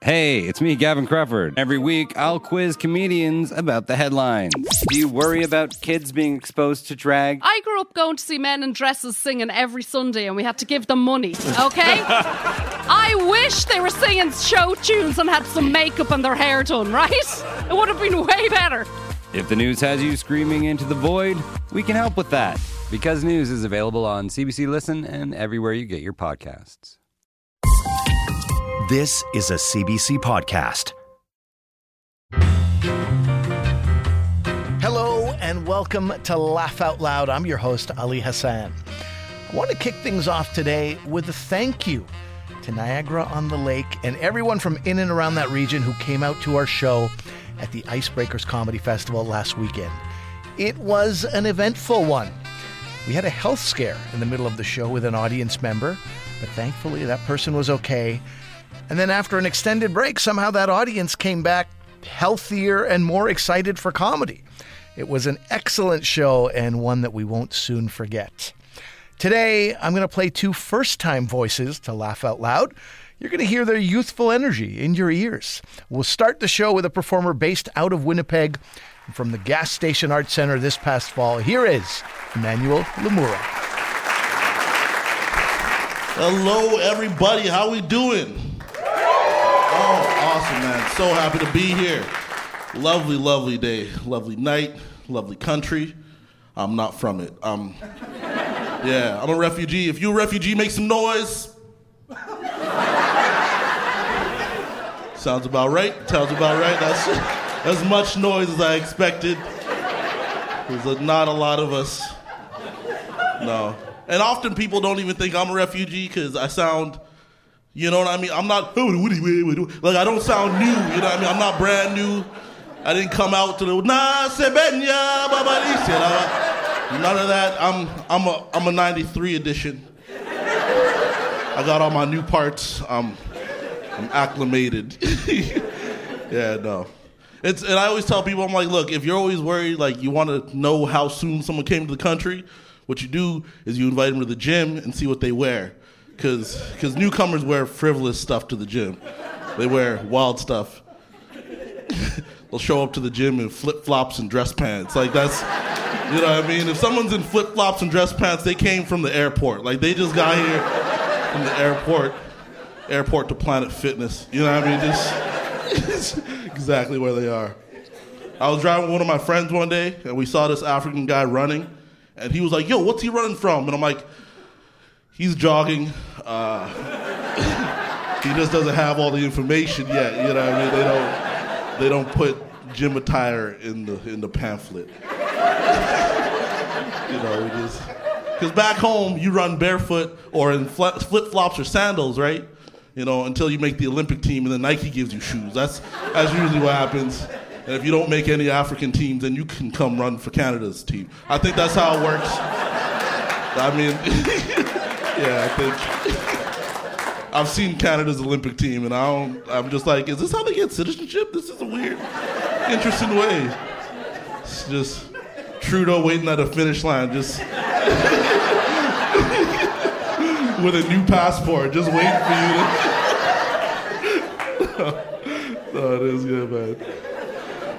Hey, it's me, Gavin Crawford. Every week, I'll quiz comedians about the headlines. Do you worry about kids being exposed to drag? I grew up going to see men in dresses singing every Sunday and we had to give them money, okay? I wish they were singing show tunes and had some makeup and their hair done, right? It would have been way better. If the news has you screaming into the void, we can help with that. Because News is available on CBC Listen and everywhere you get your podcasts. This is a CBC podcast. Hello and welcome to Laugh Out Loud. I'm your host, Ali Hassan. I want to kick things off today with a thank you to Niagara on the Lake and everyone from in and around that region who came out to our show at the Icebreakers Comedy Festival last weekend. It was an eventful one. We had a health scare in the middle of the show with an audience member, but thankfully that person was okay. And then after an extended break, somehow that audience came back healthier and more excited for comedy. It was an excellent show and one that we won't soon forget. Today, I'm going to play two first time voices to laugh out loud. You're going to hear their youthful energy in your ears. We'll start the show with a performer based out of Winnipeg from the Gas Station Arts Center this past fall. Here is Emmanuel Lomuro. Hello, everybody. How are we doing? Awesome, man. So happy to be here. Lovely, lovely day. Lovely night. Lovely country. I'm not from it. Um, yeah, I'm a refugee. If you're a refugee, make some noise. Sounds about right. Sounds about right. That's as much noise as I expected. There's not a lot of us. No. And often people don't even think I'm a refugee because I sound, you know what I mean? I'm not, like, I don't sound new, you know what I mean? I'm not brand new. I didn't come out to the, nah, sebenya, babalicia. None of that. I'm, I'm, a, I'm a 93 edition. I got all my new parts. I'm, I'm acclimated. yeah, no. It's, and I always tell people, I'm like, look, if you're always worried, like you want to know how soon someone came to the country, what you do is you invite them to the gym and see what they wear. Because because newcomers wear frivolous stuff to the gym. They wear wild stuff. They'll show up to the gym in flip flops and dress pants. Like that's, you know what I mean? If someone's in flip flops and dress pants, they came from the airport. Like they just got here from the airport, airport to Planet Fitness. You know what I mean? Just exactly where they are. I was driving with one of my friends one day, and we saw this African guy running, and he was like, "Yo, what's he running from?" And I'm like, "He's jogging. Uh, he just doesn't have all the information yet. You know what I mean? They don't, they don't put gym attire in the in the pamphlet. you know, because back home you run barefoot or in flip flops or sandals, right? You know, until you make the Olympic team, and then Nike gives you shoes. That's that's usually what happens. And if you don't make any African teams, then you can come run for Canada's team. I think that's how it works. I mean, yeah, I think I've seen Canada's Olympic team, and I don't. I'm just like, is this how they get citizenship? This is a weird, interesting way. It's just Trudeau waiting at a finish line, just with a new passport, just waiting for you to. no, good, man.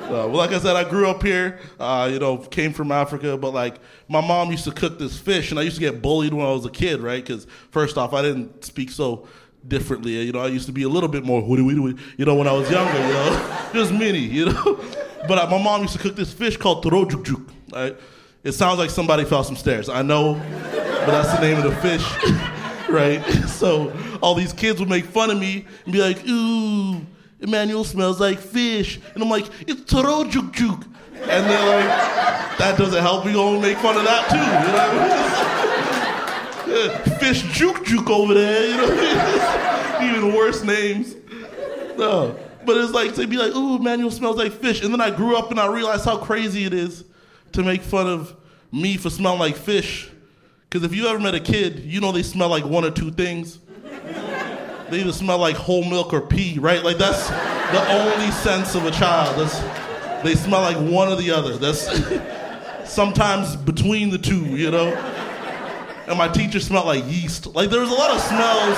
Uh, well, like I said, I grew up here. Uh, you know, came from Africa, but like my mom used to cook this fish, and I used to get bullied when I was a kid, right? Because first off, I didn't speak so differently. You know, I used to be a little bit more you know, when I was younger. You know, just mini. You know, but uh, my mom used to cook this fish called torojukjuk. Right? It sounds like somebody fell some stairs. I know, but that's the name of the fish, right? So all these kids would make fun of me and be like, ooh. Emmanuel smells like fish. And I'm like, it's Torojuk Juk. And they're like, that doesn't help. We gonna make fun of that too. You know? fish Juk Juk over there, you know? Even worse names. No. But it's like, they'd be like, ooh, Emmanuel smells like fish. And then I grew up and I realized how crazy it is to make fun of me for smelling like fish. Because if you ever met a kid, you know they smell like one or two things they either smell like whole milk or pee, right? Like that's the only sense of a child. That's, they smell like one or the other. That's sometimes between the two, you know? And my teacher smelled like yeast. Like there was a lot of smells,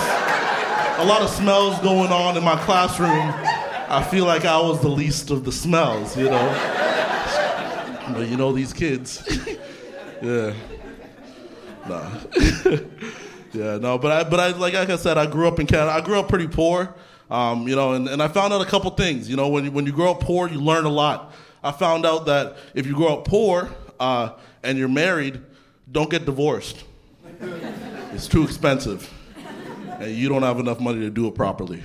a a lot of smells going on in my classroom. I feel like I was the least of the smells, you know. But you know these kids. yeah. Nah. yeah, no, but I, but I, like, like I said, I grew up in Canada. I grew up pretty poor, um, you know, and, and I found out a couple things. You know, when you, when you grow up poor, you learn a lot. I found out that if you grow up poor uh, and you're married, don't get divorced. It's too expensive, and you don't have enough money to do it properly.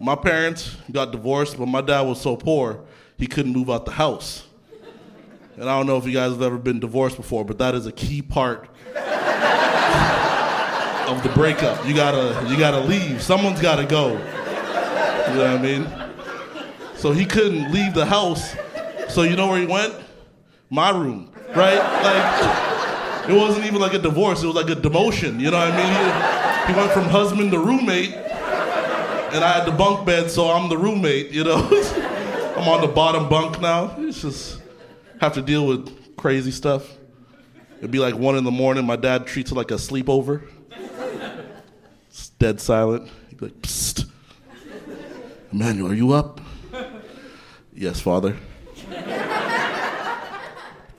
My parents got divorced, but my dad was so poor he couldn't move out the house. And I don't know if you guys have ever been divorced before, but that is a key part of the breakup. You gotta you gotta leave. Someone's gotta go. You know what I mean? So he couldn't leave the house. So you know where he went? My room, right? Like it wasn't even like a divorce. It was like a demotion. You know what I mean? He, he went from husband to roommate, and I had the bunk bed, so I'm the roommate. You know, I'm on the bottom bunk now. It's just have to deal with crazy stuff. It'd be like one in the morning. My dad treats it like a sleepover. Dead silent. He'd be like, "Psst, Emmanuel, are you up?" yes, father.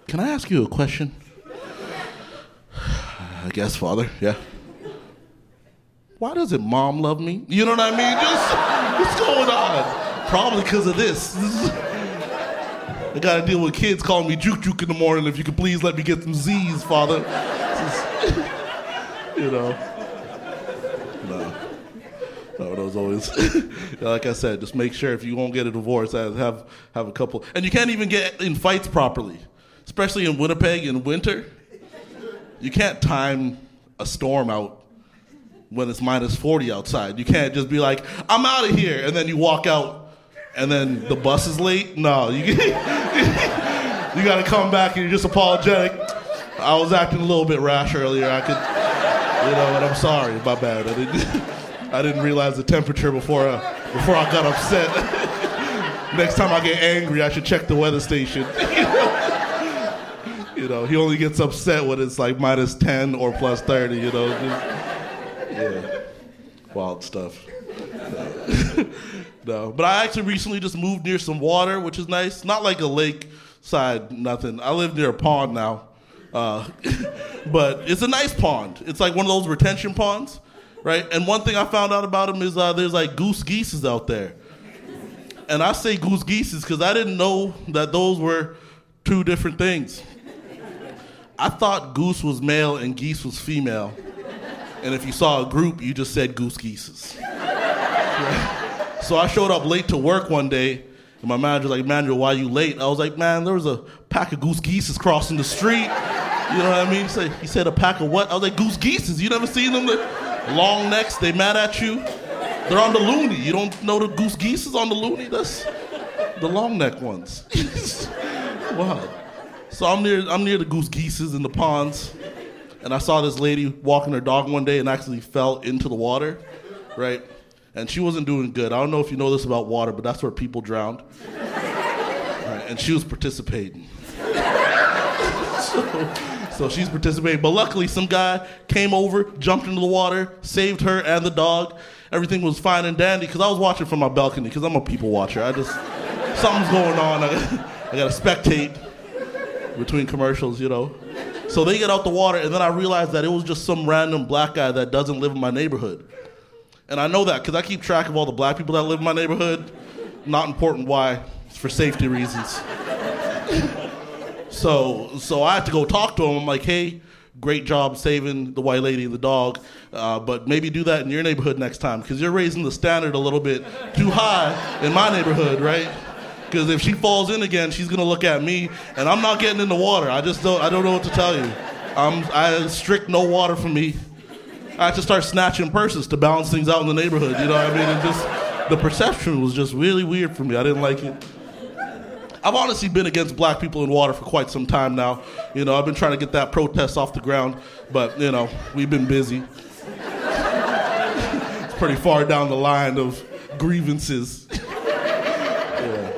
Can I ask you a question? I guess, father. Yeah. Why doesn't mom love me? You know what I mean? Just what's going on? Probably because of this. I gotta deal with kids calling me juke juke in the morning. If you could please let me get some Z's, father. you know. No, always. like I said, just make sure if you won't get a divorce, have have a couple. And you can't even get in fights properly, especially in Winnipeg in winter. You can't time a storm out when it's minus 40 outside. You can't just be like, I'm out of here, and then you walk out, and then the bus is late. No, you, you got to come back and you're just apologetic. I was acting a little bit rash earlier. I could, you know, and I'm sorry. My bad. I didn't, I didn't realize the temperature before, uh, before I got upset. Next time I get angry, I should check the weather station. you know, he only gets upset when it's like minus 10 or plus 30, you know. Just, yeah, wild stuff. No. no. but I actually recently just moved near some water, which is nice. Not like a lake side, nothing. I live near a pond now, uh, but it's a nice pond. It's like one of those retention ponds, right? And one thing I found out about them is uh, there's like goose geeses out there. And I say goose geeses because I didn't know that those were two different things. I thought goose was male and geese was female. And if you saw a group, you just said goose geeses. So I showed up late to work one day, and my manager was like, Manuel, why you late? I was like, man, there was a pack of goose geeses crossing the street. You know what I mean? He said, he said a pack of what? I was like, goose geeses. You never seen them? They're long necks, they mad at you. They're on the loony. You don't know the goose geese is on the loony? That's the long neck ones. wow. So I'm near I'm near the goose geeses in the ponds, and I saw this lady walking her dog one day and actually fell into the water, right? And she wasn't doing good. I don't know if you know this about water, but that's where people drowned. Right, and she was participating. so, so she's participating. But luckily, some guy came over, jumped into the water, saved her and the dog. Everything was fine and dandy because I was watching from my balcony because I'm a people watcher. I just, something's going on. I, I got to spectate between commercials, you know. So they get out the water, and then I realized that it was just some random black guy that doesn't live in my neighborhood. And I know that because I keep track of all the black people that live in my neighborhood. Not important why, it's for safety reasons. So, so I had to go talk to him. I'm like, hey, great job saving the white lady and the dog, uh, but maybe do that in your neighborhood next time because you're raising the standard a little bit too high in my neighborhood, right? Because if she falls in again, she's gonna look at me, and I'm not getting in the water. I just don't. I don't know what to tell you. I'm I strict no water for me. I had to start snatching purses to balance things out in the neighborhood. You know what I mean? And just the perception was just really weird for me. I didn't like it. I've honestly been against black people in water for quite some time now. You know, I've been trying to get that protest off the ground, but you know, we've been busy. it's pretty far down the line of grievances. yeah.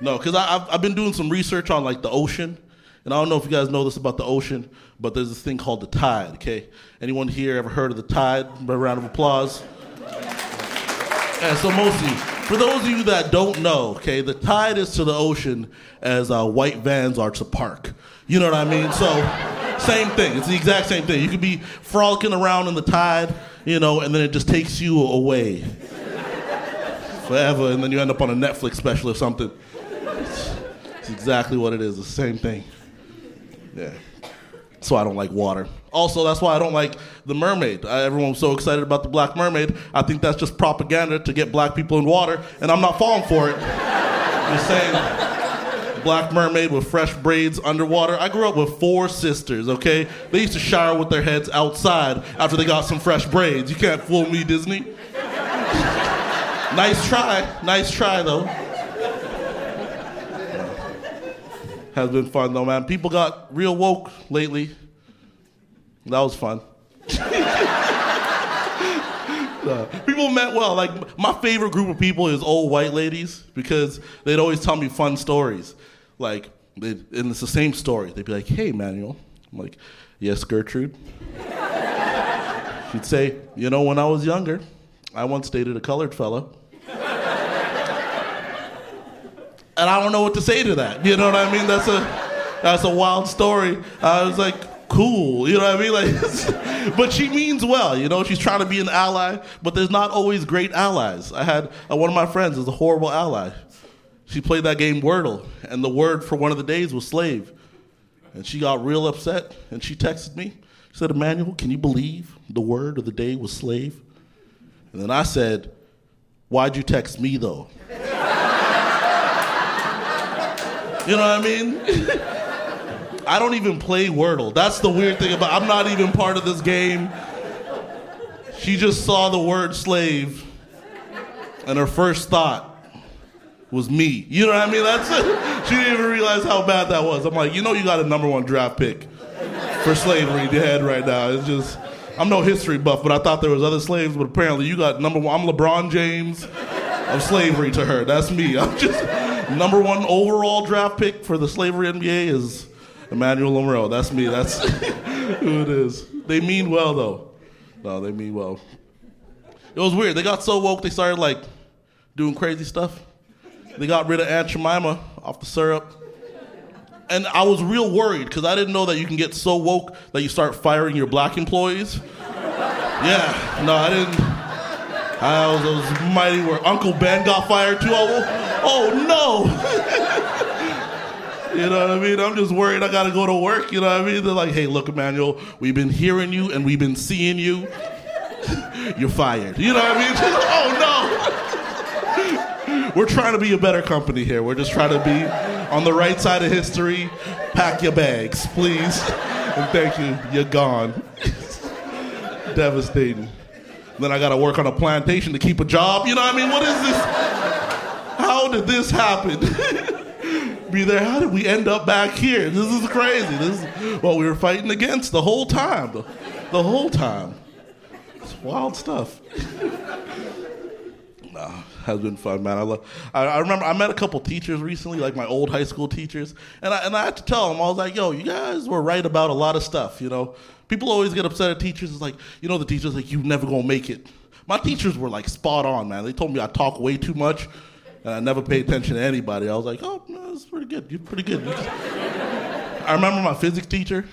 No, because I've, I've been doing some research on like the ocean. And I don't know if you guys know this about the ocean, but there's this thing called the tide, okay? Anyone here ever heard of the tide? A round of applause. And so most of you, for those of you that don't know, okay, the tide is to the ocean as uh, white vans are to park. You know what I mean? So, same thing. It's the exact same thing. You could be frolicking around in the tide, you know, and then it just takes you away forever, and then you end up on a Netflix special or something. It's, it's exactly what it is. The same thing. Yeah. Why I don't like water. Also, that's why I don't like The Mermaid. I, everyone was so excited about The Black Mermaid. I think that's just propaganda to get black people in water, and I'm not falling for it. Just saying. Black Mermaid with fresh braids underwater. I grew up with four sisters, okay? They used to shower with their heads outside after they got some fresh braids. You can't fool me, Disney. nice try. Nice try, though. Has been fun, though, man. People got real woke lately. That was fun. Uh, people meant well. Like my favorite group of people is old white ladies because they'd always tell me fun stories. Like, and it's the same story. They'd be like, "Hey, Manuel," I'm like, "Yes, Gertrude." She'd say, "You know, when I was younger, I once dated a colored fella." And I don't know what to say to that. You know what I mean? That's a that's a wild story. I was like, cool. You know what I mean? Like, but she means well. You know, she's trying to be an ally, but there's not always great allies. I had uh, one of my friends is a horrible ally. She played that game Wordle, and the word for one of the days was slave. And she got real upset, and she texted me. She said, Emmanuel, can you believe the word of the day was slave? And then I said, Why'd you text me though? You know what I mean? I don't even play Wordle. That's the weird thing about I'm not even part of this game. She just saw the word slave and her first thought was me. You know what I mean? That's it. She didn't even realize how bad that was. I'm like, you know you got a number one draft pick for slavery in your head right now. It's just I'm no history buff, but I thought there was other slaves, but apparently you got number one. I'm LeBron James of slavery to her. That's me. I'm just number one overall draft pick for the slavery NBA is Emmanuel Lomuro. That's me. That's who it is. They mean well though. No, they mean well. It was weird. They got so woke they started like doing crazy stuff. They got rid of Aunt Jemima off the syrup. And I was real worried because I didn't know that you can get so woke that you start firing your black employees. Yeah, no, I didn't. I was, I was mighty worried. Uncle Ben got fired too. Oh, oh no. you know what I mean? I'm just worried I gotta go to work. You know what I mean? They're like, hey, look, Emmanuel, we've been hearing you and we've been seeing you. You're fired. You know what I mean? oh no. We're trying to be a better company here. We're just trying to be on the right side of history. Pack your bags, please. And thank you. You're gone. Devastating. Then I got to work on a plantation to keep a job. You know what I mean? What is this? How did this happen? Be there. How did we end up back here? This is crazy. This is what we were fighting against the whole time. The, the whole time. It's wild stuff. Nah, has been fun, man. I love. I, I remember I met a couple teachers recently, like my old high school teachers, and I and I had to tell them I was like, "Yo, you guys were right about a lot of stuff." You know, people always get upset at teachers. It's like, you know, the teachers like, "You never gonna make it." My teachers were like spot on, man. They told me I talk way too much, and I never paid attention to anybody. I was like, "Oh, no, that's pretty good. You're pretty good." I remember my physics teacher.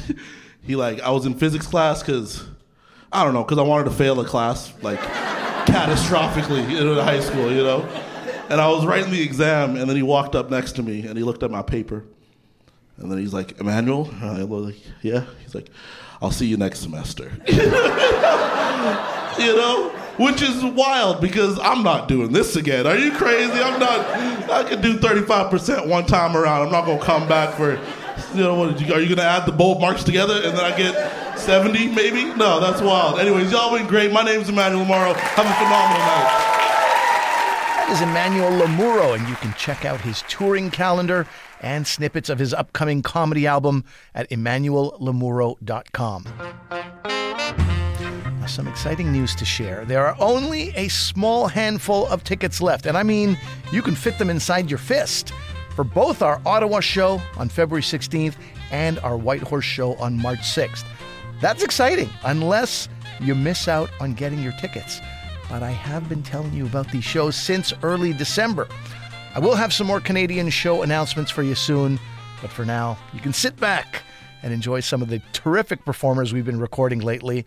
he like I was in physics class because I don't know because I wanted to fail a class like catastrophically in high school, you know. And I was writing the exam, and then he walked up next to me and he looked at my paper, and then he's like, "Emmanuel," and I was like, "Yeah." He's like, "I'll see you next semester." you know. Which is wild because I'm not doing this again. Are you crazy? I'm not. I can do 35% one time around. I'm not gonna come back for you know, what, are you to add the bold marks together and then I get 70 maybe? No, that's wild. Anyways, y'all been great. My name's Emmanuel Morrow. Have a phenomenal night. That is Emmanuel Lomuro, and you can check out his touring calendar and snippets of his upcoming comedy album at emmanuellomuro.com. Some exciting news to share. There are only a small handful of tickets left, and I mean, you can fit them inside your fist for both our Ottawa show on February 16th and our Whitehorse show on March 6th. That's exciting, unless you miss out on getting your tickets. but I have been telling you about these shows since early December. I will have some more Canadian show announcements for you soon, but for now, you can sit back and enjoy some of the terrific performers we've been recording lately,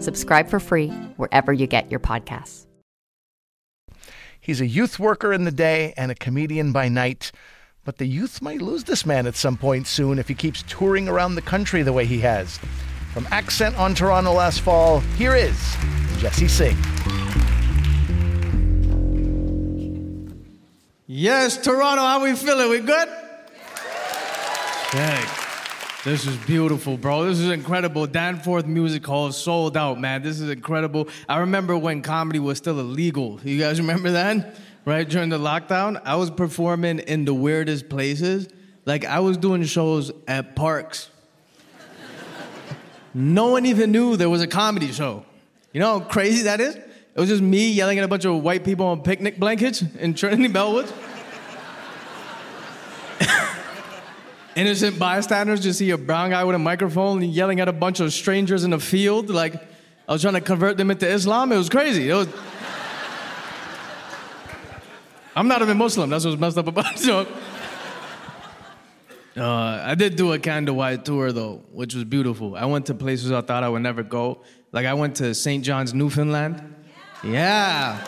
Subscribe for free wherever you get your podcasts. He's a youth worker in the day and a comedian by night. But the youth might lose this man at some point soon if he keeps touring around the country the way he has. From Accent on Toronto last fall, here is Jesse Singh. Yes, Toronto, how we feeling? We good? Dang. This is beautiful, bro. This is incredible. Danforth Music Hall sold out, man. This is incredible. I remember when comedy was still illegal. You guys remember that? Right during the lockdown, I was performing in the weirdest places. Like I was doing shows at parks. no one even knew there was a comedy show. You know how crazy that is? It was just me yelling at a bunch of white people on picnic blankets in Trinity Bellwoods. Innocent bystanders just see a brown guy with a microphone yelling at a bunch of strangers in a field. Like I was trying to convert them into Islam. It was crazy. It was. I'm not even Muslim. That's what's messed up about it. So, uh, I did do a Canada wide tour though, which was beautiful. I went to places I thought I would never go. Like I went to St. John's, Newfoundland. Yeah.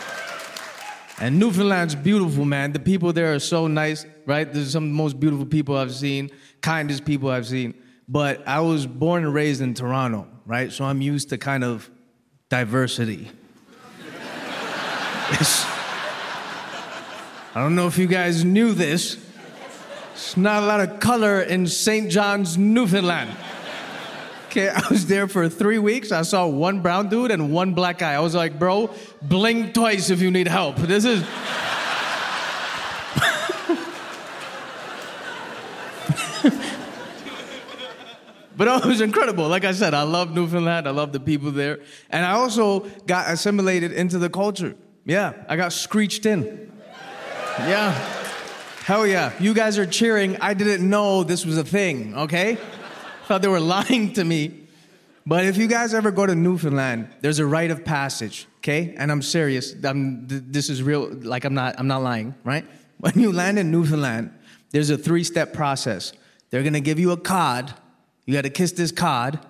And Newfoundland's beautiful, man. The people there are so nice, right? There's some of the most beautiful people I've seen, kindest people I've seen. But I was born and raised in Toronto, right? So I'm used to kind of diversity. I don't know if you guys knew this. There's not a lot of color in St. John's, Newfoundland. I was there for three weeks. I saw one brown dude and one black guy. I was like, bro, blink twice if you need help. This is. But it was incredible. Like I said, I love Newfoundland. I love the people there. And I also got assimilated into the culture. Yeah, I got screeched in. Yeah. Hell yeah. You guys are cheering. I didn't know this was a thing, okay? Thought they were lying to me. But if you guys ever go to Newfoundland, there's a rite of passage, okay? And I'm serious. I'm, th- this is real. Like I'm not. I'm not lying, right? When you land in Newfoundland, there's a three-step process. They're gonna give you a cod. You got to kiss this cod.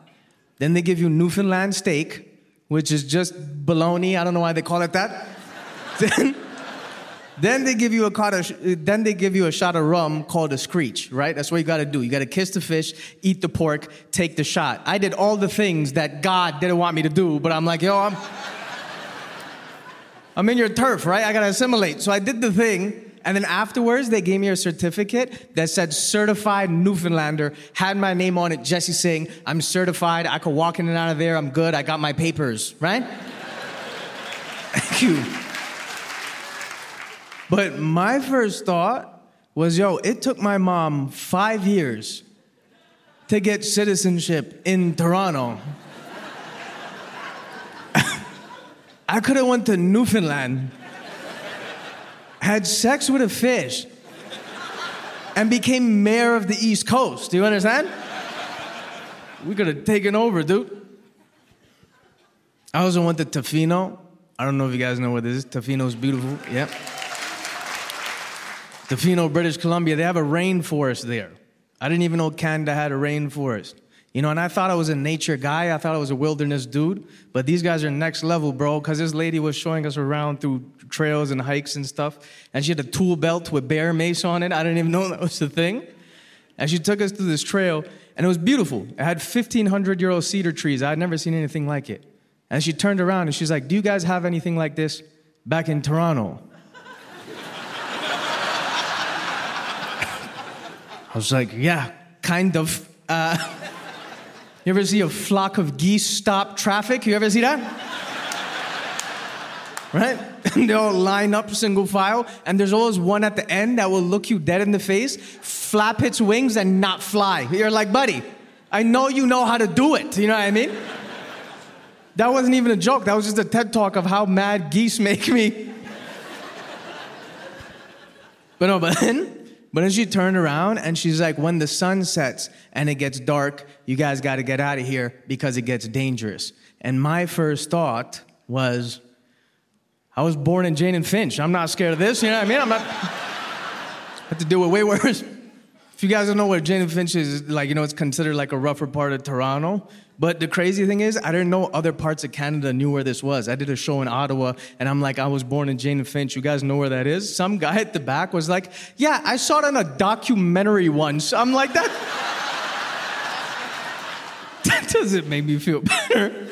Then they give you Newfoundland steak, which is just bologna. I don't know why they call it that. then, then they give you a of, uh, then they give you a shot of rum called a screech, right? That's what you got to do. You got to kiss the fish, eat the pork, take the shot. I did all the things that God didn't want me to do, but I'm like, yo, I'm I'm in your turf, right? I got to assimilate. So I did the thing, and then afterwards they gave me a certificate that said certified Newfoundlander, had my name on it, Jesse Singh. I'm certified. I could walk in and out of there. I'm good. I got my papers, right? Thank you. But my first thought was, yo, it took my mom five years to get citizenship in Toronto. I could have went to Newfoundland, had sex with a fish, and became mayor of the East Coast. Do you understand? We could have taken over, dude. I also went to Tofino. I don't know if you guys know what this is. Tofino's beautiful. Yep. Tofino, British Columbia, they have a rainforest there. I didn't even know Canada had a rainforest. You know, and I thought I was a nature guy. I thought I was a wilderness dude. But these guys are next level, bro, because this lady was showing us around through trails and hikes and stuff. And she had a tool belt with bear mace on it. I didn't even know that was the thing. And she took us through this trail, and it was beautiful. It had 1,500 year old cedar trees. I had never seen anything like it. And she turned around and she's like, Do you guys have anything like this back in Toronto? I was like, Yeah, kind of. Uh, you ever see a flock of geese stop traffic? You ever see that? right? and they all line up single file, and there's always one at the end that will look you dead in the face, flap its wings, and not fly. You're like, buddy, I know you know how to do it. You know what I mean? That wasn't even a joke. That was just a TED talk of how mad geese make me. But no, but then, but then she turned around and she's like, when the sun sets and it gets dark, you guys got to get out of here because it gets dangerous. And my first thought was, I was born in Jane and Finch. I'm not scared of this. You know what I mean? I'm not. I have to deal with way worse. If you guys don't know where Jane Finch is, like, you know, it's considered like a rougher part of Toronto. But the crazy thing is, I didn't know other parts of Canada knew where this was. I did a show in Ottawa, and I'm like, I was born in Jane and Finch. You guys know where that is? Some guy at the back was like, Yeah, I saw it on a documentary once. I'm like, That, that doesn't make me feel better.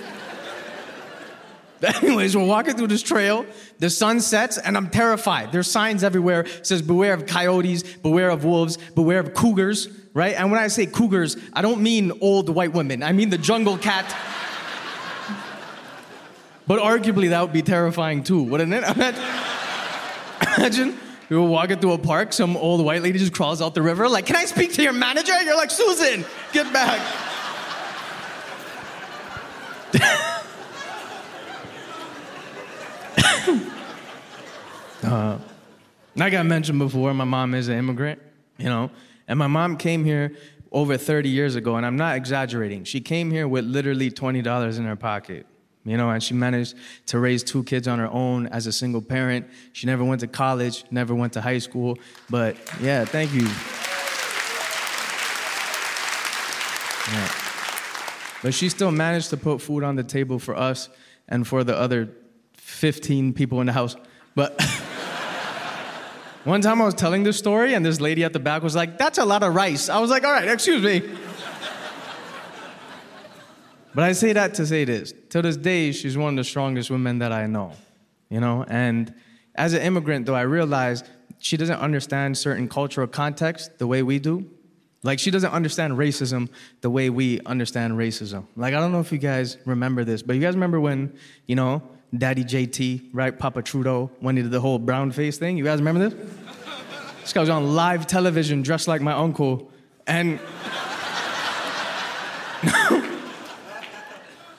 Anyways, we're walking through this trail. The sun sets, and I'm terrified. There's signs everywhere. It says, "Beware of coyotes, beware of wolves, beware of cougars." Right? And when I say cougars, I don't mean old white women. I mean the jungle cat. but arguably, that would be terrifying too, wouldn't it? Imagine, we were walking through a park. Some old white lady just crawls out the river, like, "Can I speak to your manager?" You're like, "Susan, get back." Uh, like I mentioned before, my mom is an immigrant, you know, and my mom came here over 30 years ago, and I'm not exaggerating. She came here with literally $20 in her pocket, you know, and she managed to raise two kids on her own as a single parent. She never went to college, never went to high school, but yeah, thank you. Yeah. But she still managed to put food on the table for us and for the other 15 people in the house. But one time I was telling this story, and this lady at the back was like, That's a lot of rice. I was like, All right, excuse me. but I say that to say this. To this day, she's one of the strongest women that I know, you know? And as an immigrant, though, I realized she doesn't understand certain cultural context the way we do. Like, she doesn't understand racism the way we understand racism. Like, I don't know if you guys remember this, but you guys remember when, you know, Daddy JT, right? Papa Trudeau, when he did the whole brown face thing. You guys remember this? This guy was on live television dressed like my uncle. And.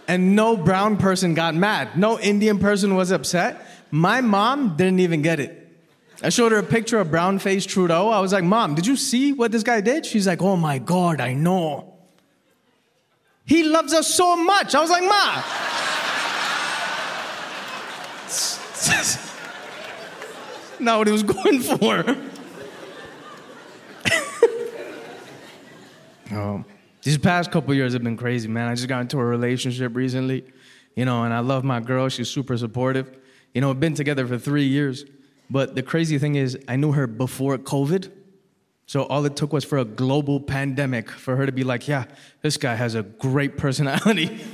and no brown person got mad. No Indian person was upset. My mom didn't even get it. I showed her a picture of brown faced Trudeau. I was like, Mom, did you see what this guy did? She's like, Oh my God, I know. He loves us so much. I was like, Ma. Not what he was going for. um, these past couple years have been crazy, man. I just got into a relationship recently, you know, and I love my girl. She's super supportive. You know, we've been together for three years. But the crazy thing is, I knew her before COVID. So all it took was for a global pandemic for her to be like, yeah, this guy has a great personality.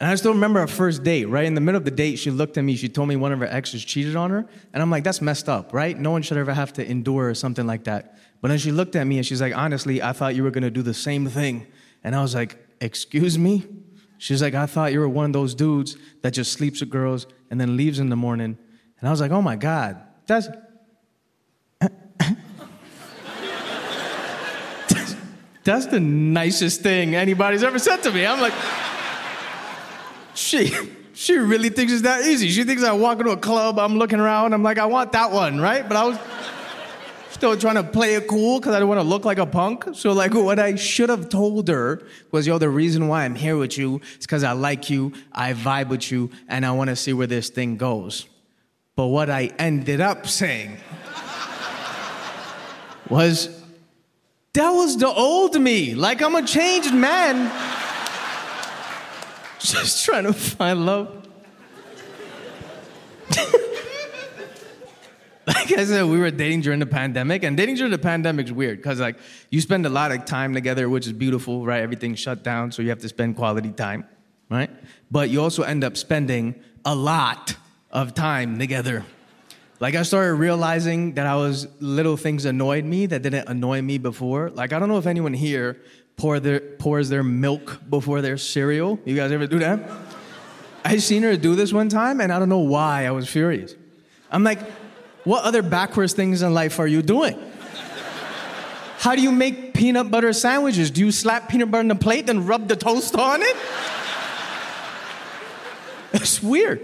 and, I still remember our first date, right? In the middle of the date, she looked at me, she told me one of her exes cheated on her. And I'm like, that's messed up, right? No one should ever have to endure something like that. But then she looked at me and she's like, honestly, I thought you were gonna do the same thing. And I was like, excuse me? She's like, I thought you were one of those dudes that just sleeps with girls and then leaves in the morning. And I was like, oh my God, that's. that's the nicest thing anybody's ever said to me. I'm like, she, she really thinks it's that easy. She thinks I walk into a club, I'm looking around, I'm like, I want that one, right? But I was still trying to play it cool because I didn't want to look like a punk. So, like, what I should have told her was, yo, the reason why I'm here with you is because I like you, I vibe with you, and I want to see where this thing goes. But what I ended up saying was, that was the old me. Like, I'm a changed man. Just trying to find love. like I said, we were dating during the pandemic, and dating during the pandemic is weird because like you spend a lot of time together, which is beautiful, right? Everything's shut down, so you have to spend quality time, right? But you also end up spending a lot of time together. Like I started realizing that I was little things annoyed me that didn't annoy me before. Like I don't know if anyone here pour their, pours their milk before their cereal. You guys ever do that? I seen her do this one time, and I don't know why I was furious. I'm like, what other backwards things in life are you doing? How do you make peanut butter sandwiches? Do you slap peanut butter on the plate and rub the toast on it? It's weird.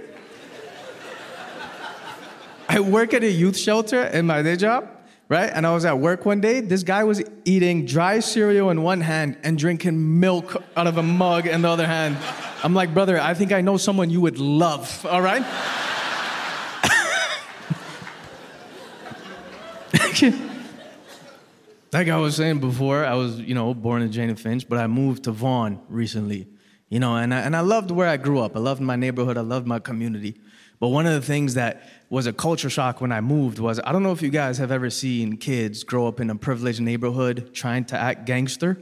I work at a youth shelter in my day job, right? And I was at work one day. This guy was eating dry cereal in one hand and drinking milk out of a mug in the other hand. I'm like, brother, I think I know someone you would love, all right? like I was saying before, I was, you know, born in Jane Finch, but I moved to Vaughan recently, you know, and I, and I loved where I grew up. I loved my neighborhood. I loved my community. But one of the things that was a culture shock when I moved was I don't know if you guys have ever seen kids grow up in a privileged neighborhood trying to act gangster.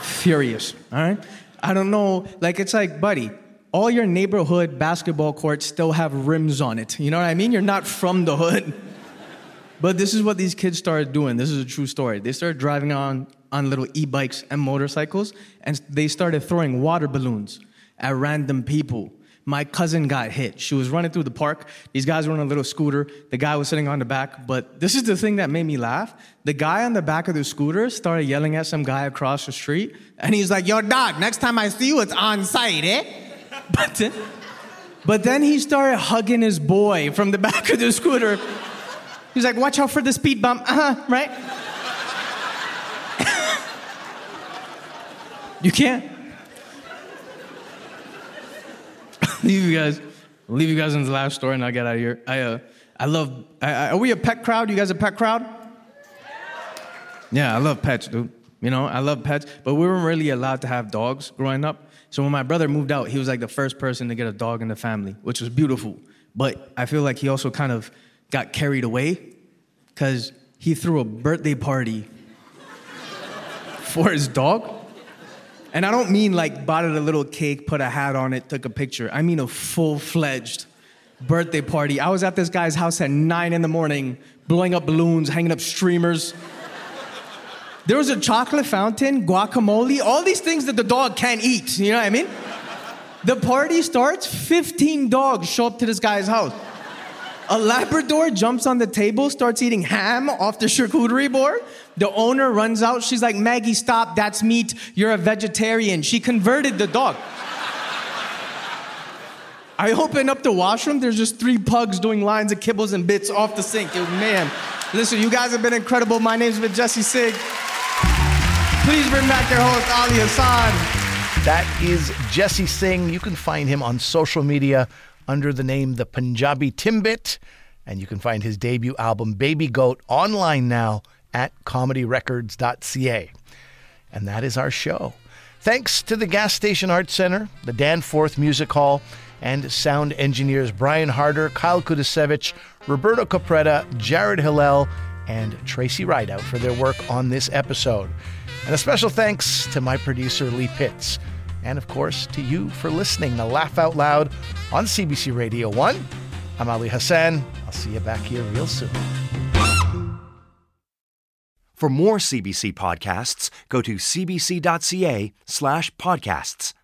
Furious, all right? I don't know, like it's like, buddy, all your neighborhood basketball courts still have rims on it. You know what I mean? You're not from the hood. But this is what these kids started doing. This is a true story. They started driving on, on little e bikes and motorcycles, and they started throwing water balloons at random people. My cousin got hit. She was running through the park. These guys were on a little scooter. The guy was sitting on the back. But this is the thing that made me laugh. The guy on the back of the scooter started yelling at some guy across the street. And he's like, Yo, dog, next time I see you, it's on site, eh? But then, but then he started hugging his boy from the back of the scooter. He's like, watch out for the speed bump. Uh huh, right? you can't. Leave you guys. I'll leave you guys in the last story and I'll get out of here. I, uh, I love. I, I, are we a pet crowd? You guys a pet crowd? Yeah, I love pets, dude. You know, I love pets, but we weren't really allowed to have dogs growing up. So when my brother moved out, he was like the first person to get a dog in the family, which was beautiful. But I feel like he also kind of got carried away because he threw a birthday party for his dog. And I don't mean like bought it a little cake, put a hat on it, took a picture. I mean a full fledged birthday party. I was at this guy's house at nine in the morning, blowing up balloons, hanging up streamers. There was a chocolate fountain, guacamole, all these things that the dog can't eat. You know what I mean? The party starts, 15 dogs show up to this guy's house. A Labrador jumps on the table, starts eating ham off the charcuterie board. The owner runs out. She's like, Maggie, stop. That's meat. You're a vegetarian. She converted the dog. I open up the washroom. There's just three pugs doing lines of kibbles and bits off the sink. Man, listen, you guys have been incredible. My name's been Jesse Singh. Please bring back your host, Ali Hassan. That is Jesse Singh. You can find him on social media under the name The Punjabi Timbit. And you can find his debut album, Baby Goat, online now at comedyrecords.ca. And that is our show. Thanks to the Gas Station Arts Center, the Danforth Music Hall, and sound engineers Brian Harder, Kyle Kudasevich, Roberto Capretta, Jared Hillel, and Tracy Rideout for their work on this episode. And a special thanks to my producer, Lee Pitts. And of course, to you for listening to Laugh Out Loud on CBC Radio 1. I'm Ali Hassan. I'll see you back here real soon. For more CBC podcasts, go to cbc.ca slash podcasts.